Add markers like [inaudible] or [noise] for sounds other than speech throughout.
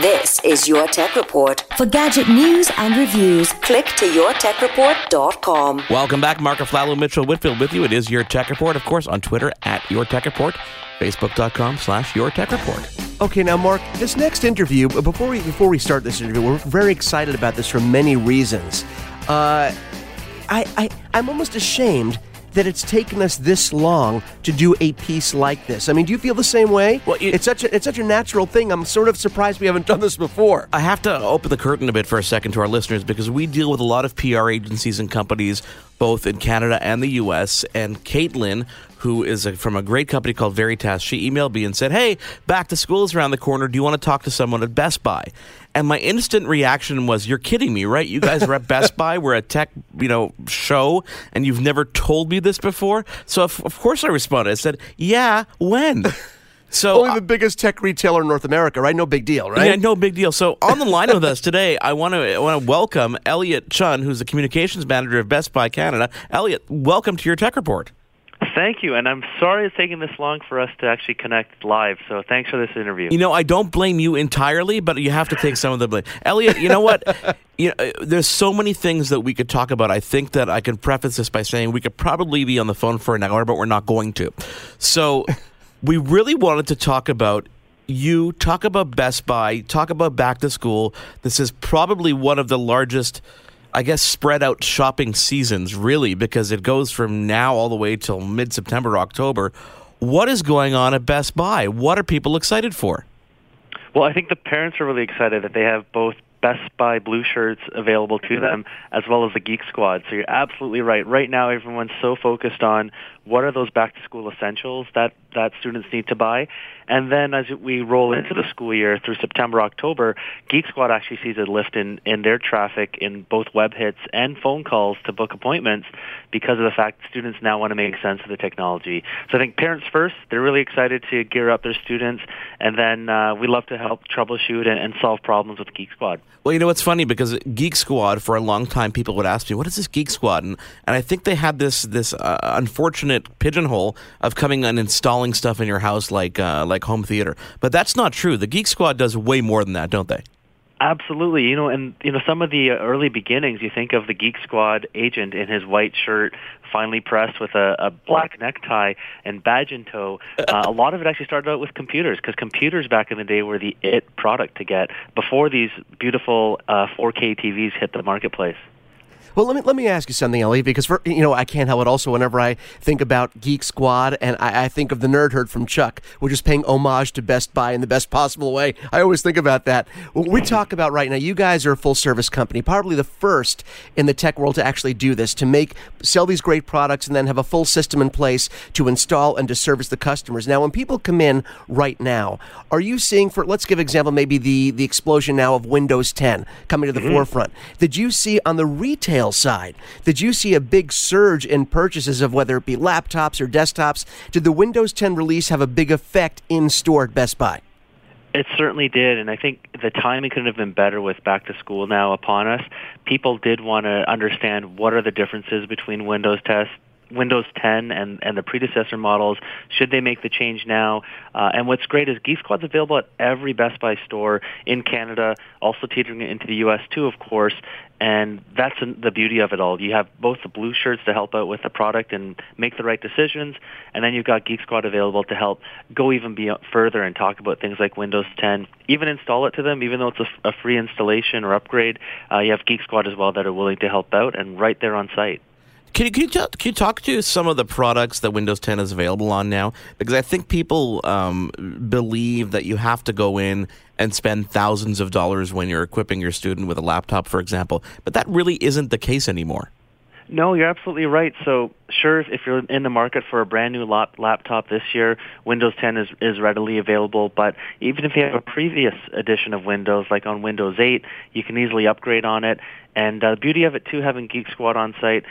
This is Your Tech Report. For gadget news and reviews, Click to yourtechreport.com. Welcome back. Mark Aflalo, Mitchell Whitfield with you. It is Your Tech Report, of course, on Twitter at Your Tech Report, Facebook.com slash Your Tech Report. Okay, now Mark, this next interview, before we before we start this interview, we're very excited about this for many reasons. Uh, I, I I'm almost ashamed that it's taken us this long to do a piece like this. I mean, do you feel the same way? Well, you- it's such a it's such a natural thing. I'm sort of surprised we haven't done this before. I have to open the curtain a bit for a second to our listeners because we deal with a lot of PR agencies and companies, both in Canada and the U.S. And Caitlin, who is a, from a great company called Veritas, she emailed me and said, "Hey, back to school is around the corner. Do you want to talk to someone at Best Buy?" And my instant reaction was, "You're kidding me, right? You guys are at Best Buy. We're a tech, you know, show, and you've never told me this before." So of, of course I responded. I said, "Yeah, when?" So Only the biggest tech retailer in North America, right? No big deal, right? yeah, no big deal. So on the line with us today, I want to I want to welcome Elliott Chun, who's the communications manager of Best Buy Canada. Elliott, welcome to your Tech Report. Thank you, and I'm sorry it's taking this long for us to actually connect live. So thanks for this interview. You know, I don't blame you entirely, but you have to take some of the blame. Elliott, you know what? [laughs] you know, uh, there's so many things that we could talk about. I think that I can preface this by saying we could probably be on the phone for an hour, but we're not going to. So, [laughs] we really wanted to talk about you, talk about Best Buy, talk about back to school. This is probably one of the largest I guess spread out shopping seasons really because it goes from now all the way till mid September, October. What is going on at Best Buy? What are people excited for? Well, I think the parents are really excited that they have both Best Buy blue shirts available to them as well as the Geek Squad. So you're absolutely right. Right now, everyone's so focused on what are those back to school essentials that that students need to buy, and then as we roll into the school year through September, October, Geek Squad actually sees a lift in in their traffic in both web hits and phone calls to book appointments because of the fact students now want to make sense of the technology. So I think parents first, they're really excited to gear up their students, and then uh, we love to help troubleshoot and, and solve problems with Geek Squad. Well, you know what's funny because Geek Squad for a long time people would ask me, "What is this Geek Squad?" and and I think they had this this uh, unfortunate pigeonhole of coming and installing stuff in your house like uh, like home theater. But that's not true. The Geek Squad does way more than that, don't they? Absolutely, you know, and you know some of the early beginnings. You think of the Geek Squad agent in his white shirt, finely pressed with a, a black necktie and badge in tow. Uh, a lot of it actually started out with computers because computers back in the day were the it product to get before these beautiful uh, 4K TVs hit the marketplace. Well, let me let me ask you something, Ellie, because for you know I can't help it. Also, whenever I think about Geek Squad, and I, I think of the Nerd Herd from Chuck, which is paying homage to Best Buy in the best possible way. I always think about that. What we talk about right now, you guys are a full service company, probably the first in the tech world to actually do this, to make sell these great products, and then have a full system in place to install and to service the customers. Now, when people come in right now, are you seeing for let's give example maybe the the explosion now of Windows 10 coming to the mm-hmm. forefront? Did you see on the retail side, did you see a big surge in purchases of whether it be laptops or desktops? Did the Windows 10 release have a big effect in store at Best Buy? It certainly did, and I think the timing couldn't have been better with back to school now upon us. People did want to understand what are the differences between Windows test, Windows 10 and, and the predecessor models. Should they make the change now? Uh, and what's great is Geek Squad's available at every Best Buy store in Canada, also teetering into the U.S. too, of course. And that's the beauty of it all. You have both the blue shirts to help out with the product and make the right decisions, and then you've got Geek Squad available to help go even be further and talk about things like Windows 10, even install it to them, even though it's a, a free installation or upgrade. Uh, you have Geek Squad as well that are willing to help out and right there on site. Can you, can, you talk, can you talk to some of the products that Windows 10 is available on now? Because I think people um, believe that you have to go in and spend thousands of dollars when you're equipping your student with a laptop, for example. But that really isn't the case anymore. No, you're absolutely right. So, sure, if you're in the market for a brand new lap- laptop this year, Windows 10 is, is readily available. But even if you have a previous edition of Windows, like on Windows 8, you can easily upgrade on it. And uh, the beauty of it, too, having Geek Squad on site,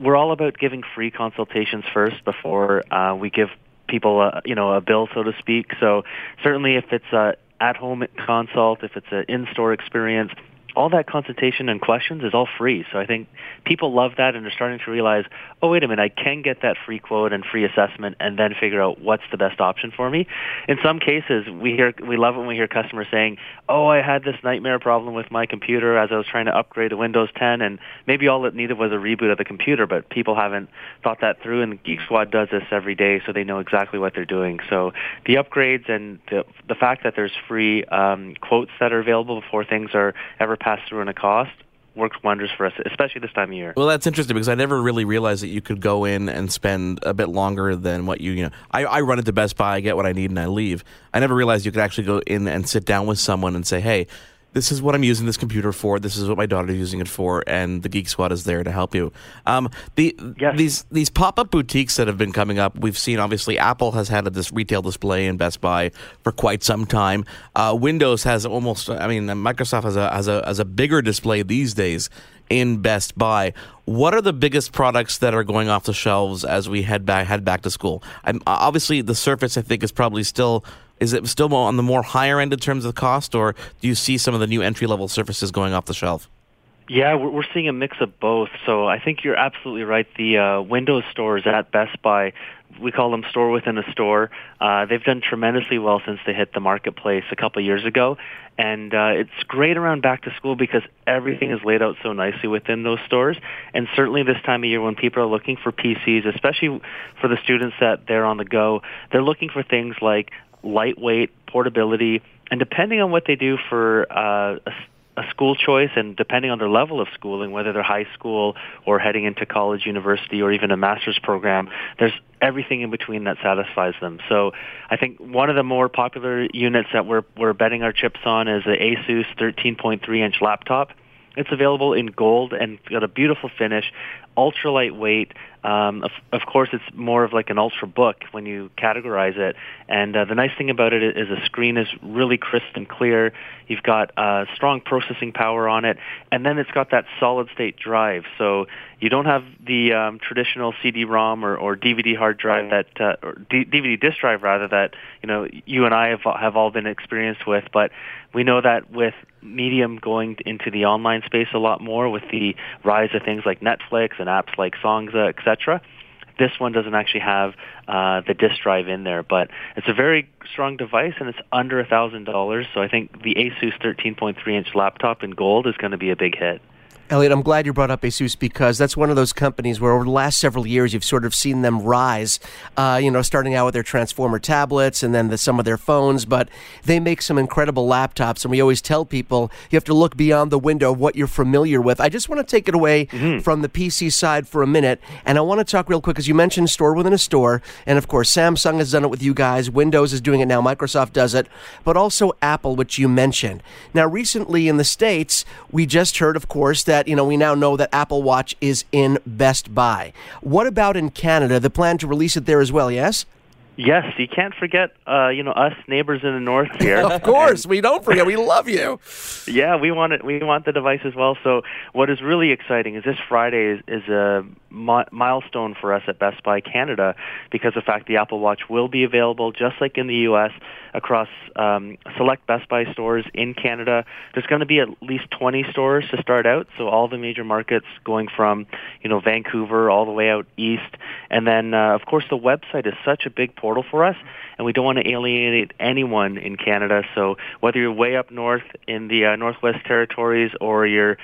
we're all about giving free consultations first before uh, we give people, a, you know, a bill, so to speak. So certainly, if it's a at-home consult, if it's an in-store experience, all that consultation and questions is all free. So I think people love that and they're starting to realize, oh, wait a minute, I can get that free quote and free assessment and then figure out what's the best option for me. In some cases, we hear, we love when we hear customers saying, oh, I had this nightmare problem with my computer as I was trying to upgrade to Windows 10 and maybe all it needed was a reboot of the computer, but people haven't thought that through and Geek Squad does this every day so they know exactly what they're doing. So the upgrades and the, the fact that there's free um, quotes that are available before things are ever pass through on a cost works wonders for us, especially this time of year. Well, that's interesting because I never really realized that you could go in and spend a bit longer than what you, you know. I, I run into Best Buy, I get what I need, and I leave. I never realized you could actually go in and sit down with someone and say, hey, this is what I'm using this computer for. This is what my daughter's using it for, and the Geek Squad is there to help you. Um, the yes. these these pop up boutiques that have been coming up, we've seen obviously Apple has had a, this retail display in Best Buy for quite some time. Uh, Windows has almost, I mean, Microsoft has a has a has a bigger display these days in Best Buy. What are the biggest products that are going off the shelves as we head back head back to school? I'm, obviously, the Surface I think is probably still is it still on the more higher end in terms of cost, or do you see some of the new entry level surfaces going off the shelf? Yeah, we're seeing a mix of both. So I think you're absolutely right. The uh, Windows stores at Best Buy, we call them store within a store. Uh, they've done tremendously well since they hit the marketplace a couple of years ago, and uh, it's great around back to school because everything is laid out so nicely within those stores. And certainly this time of year when people are looking for PCs, especially for the students that they're on the go, they're looking for things like lightweight, portability, and depending on what they do for uh, a, a school choice and depending on their level of schooling, whether they're high school or heading into college, university, or even a master's program, there's everything in between that satisfies them. So I think one of the more popular units that we're, we're betting our chips on is the Asus 13.3 inch laptop. It's available in gold and got a beautiful finish, ultra lightweight. Um, of, of course, it's more of like an ultra book when you categorize it. And uh, the nice thing about it is the screen is really crisp and clear. You've got uh, strong processing power on it, and then it's got that solid state drive. So you don't have the um, traditional CD-ROM or, or DVD hard drive that, uh, or D- DVD disk drive rather that you know you and I have have all been experienced with. But we know that with Medium going into the online space a lot more with the rise of things like Netflix and apps like Songza, etc. This one doesn't actually have uh, the disk drive in there, but it's a very strong device and it's under a thousand dollars. So I think the Asus 13.3 inch laptop in gold is going to be a big hit. Elliott, I'm glad you brought up Asus because that's one of those companies where over the last several years you've sort of seen them rise. Uh, you know, starting out with their transformer tablets and then the, some of their phones, but they make some incredible laptops. And we always tell people you have to look beyond the window of what you're familiar with. I just want to take it away mm-hmm. from the PC side for a minute, and I want to talk real quick as you mentioned store within a store, and of course Samsung has done it with you guys. Windows is doing it now. Microsoft does it, but also Apple, which you mentioned. Now, recently in the states, we just heard, of course, that that, you know, we now know that Apple Watch is in Best Buy. What about in Canada? The plan to release it there as well, yes? Yes, you can't forget, uh, you know, us neighbors in the north [laughs] here. of course, we don't forget. We love you. Yeah, we want it. We want the device as well. So, what is really exciting is this Friday is, is a mi- milestone for us at Best Buy Canada because the fact the Apple Watch will be available just like in the U.S. across um, select Best Buy stores in Canada. There's going to be at least 20 stores to start out, so all the major markets going from you know Vancouver all the way out east, and then uh, of course the website is such a big portal for us, and we don't want to alienate anyone in Canada. So whether you're way up north in the uh, Northwest Territories or you're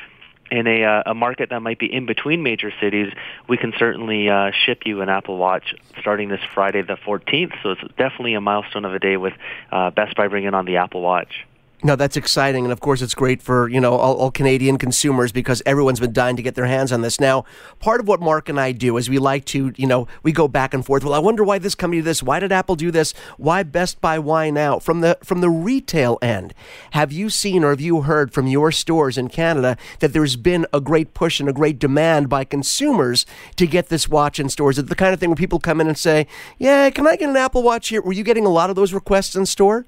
in a, uh, a market that might be in between major cities, we can certainly uh, ship you an Apple Watch starting this Friday the 14th. So it's definitely a milestone of a day with uh, Best Buy bringing on the Apple Watch. No, that's exciting, and of course, it's great for you know all, all, Canadian consumers because everyone's been dying to get their hands on this. Now, part of what Mark and I do is we like to you know we go back and forth. Well, I wonder why this company did this. Why did Apple do this? Why Best Buy? Why now? From the from the retail end, have you seen or have you heard from your stores in Canada that there's been a great push and a great demand by consumers to get this watch in stores? Is it the kind of thing where people come in and say, "Yeah, can I get an Apple Watch here?" Were you getting a lot of those requests in store?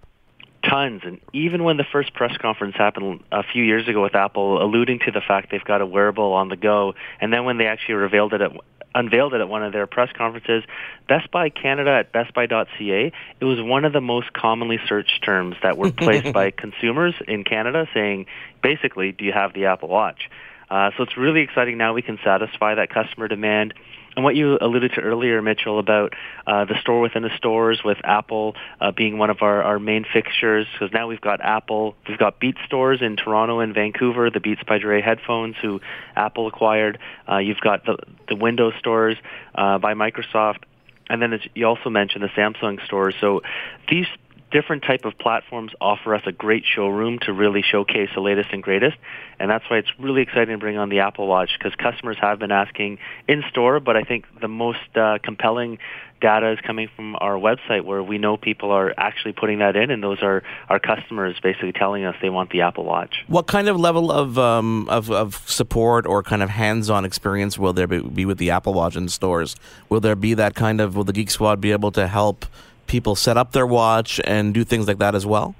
Tons. And even when the first press conference happened a few years ago with Apple, alluding to the fact they've got a wearable on the go, and then when they actually revealed it at unveiled it at one of their press conferences, Best Buy Canada at bestbuy.ca, it was one of the most commonly searched terms that were placed by [laughs] consumers in Canada saying, basically, do you have the Apple Watch? Uh, so it's really exciting now we can satisfy that customer demand. And what you alluded to earlier, Mitchell, about uh, the store within the stores with Apple uh, being one of our, our main fixtures, because now we've got Apple, we've got Beats stores in Toronto and Vancouver, the Beats by Dre headphones, who Apple acquired. Uh, you've got the, the Windows stores uh, by Microsoft. And then you also mentioned the Samsung stores. So these different type of platforms offer us a great showroom to really showcase the latest and greatest and that's why it's really exciting to bring on the apple watch because customers have been asking in store but i think the most uh, compelling data is coming from our website where we know people are actually putting that in and those are our customers basically telling us they want the apple watch. What kind of level of um, of, of support or kind of hands-on experience will there be, be with the apple watch in stores? Will there be that kind of will the geek squad be able to help people set up their watch and do things like that as well?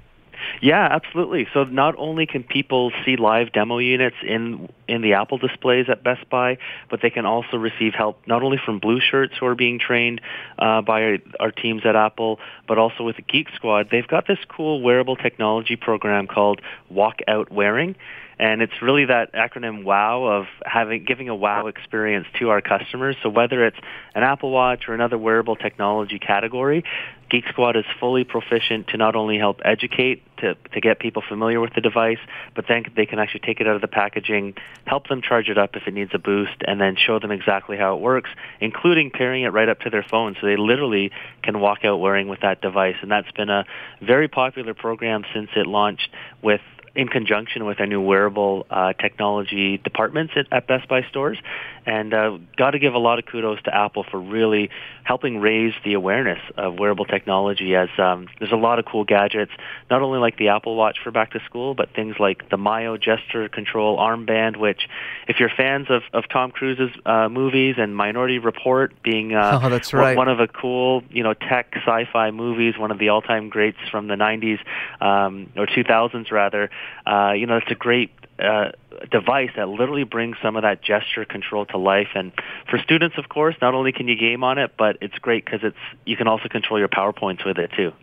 Yeah, absolutely. So not only can people see live demo units in in the Apple displays at Best Buy, but they can also receive help not only from Blue Shirts who are being trained uh, by our, our teams at Apple, but also with the Geek Squad. They've got this cool wearable technology program called Walk Out Wearing and it's really that acronym WOW of having giving a WOW experience to our customers. So whether it's an Apple Watch or another wearable technology category, Geek Squad is fully proficient to not only help educate to to get people familiar with the device, but then they can actually take it out of the packaging, help them charge it up if it needs a boost, and then show them exactly how it works, including pairing it right up to their phone, so they literally can walk out wearing with that device. And that's been a very popular program since it launched with in conjunction with our new wearable uh, technology departments at, at, Best Buy stores. And uh, got to give a lot of kudos to Apple for really helping raise the awareness of wearable technology. As um, there's a lot of cool gadgets, not only like the Apple Watch for back to school, but things like the Myo gesture control armband. Which, if you're fans of, of Tom Cruise's uh, movies and Minority Report being uh, oh, that's right. one of the cool you know tech sci-fi movies, one of the all-time greats from the 90s um, or 2000s rather uh, you know, it's a great uh, device that literally brings some of that gesture control to life. And for students, of course, not only can you game on it, but it's great because it's you can also control your PowerPoints with it too.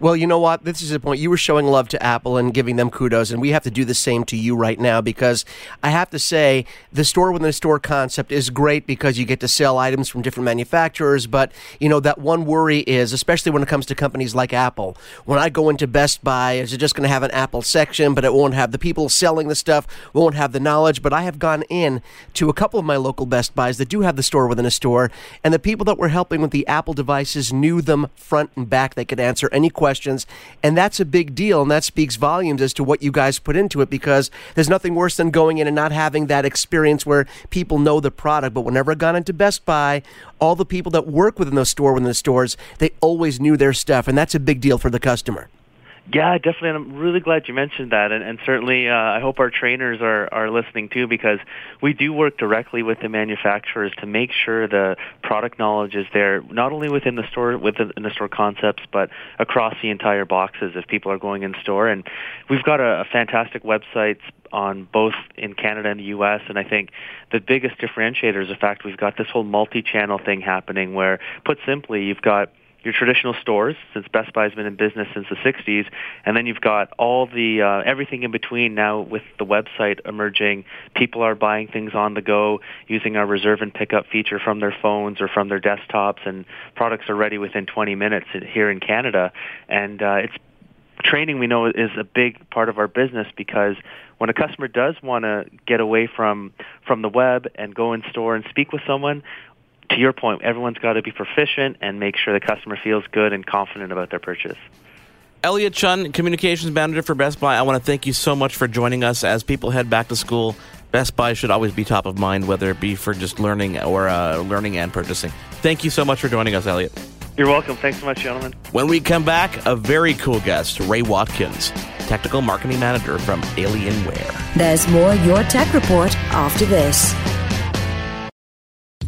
Well, you know what? This is the point. You were showing love to Apple and giving them kudos, and we have to do the same to you right now because I have to say the store within a store concept is great because you get to sell items from different manufacturers. But, you know, that one worry is, especially when it comes to companies like Apple, when I go into Best Buy, is it just going to have an Apple section, but it won't have the people selling the stuff, won't have the knowledge? But I have gone in to a couple of my local Best Buys that do have the store within a store, and the people that were helping with the Apple devices knew them front and back. They could answer any question questions. And that's a big deal. And that speaks volumes as to what you guys put into it because there's nothing worse than going in and not having that experience where people know the product. But whenever I got into Best Buy, all the people that work within the store, within the stores, they always knew their stuff. And that's a big deal for the customer. Yeah, definitely. And I'm really glad you mentioned that. And, and certainly, uh, I hope our trainers are, are listening too, because we do work directly with the manufacturers to make sure the product knowledge is there, not only within the store, within the store concepts, but across the entire boxes if people are going in store. And we've got a, a fantastic website on both in Canada and the U.S. And I think the biggest differentiator is the fact we've got this whole multi-channel thing happening where, put simply, you've got your traditional stores, since Best Buy has been in business since the 60s, and then you've got all the uh, everything in between now with the website emerging. People are buying things on the go using our reserve and pickup feature from their phones or from their desktops, and products are ready within 20 minutes here in Canada. And uh, it's training we know is a big part of our business because when a customer does want to get away from from the web and go in store and speak with someone to your point, everyone's got to be proficient and make sure the customer feels good and confident about their purchase. Elliott Chun, Communications Manager for Best Buy, I want to thank you so much for joining us as people head back to school. Best Buy should always be top of mind, whether it be for just learning or uh, learning and purchasing. Thank you so much for joining us, Elliott. You're welcome. Thanks so much, gentlemen. When we come back, a very cool guest, Ray Watkins, Technical Marketing Manager from Alienware. There's more Your Tech Report after this.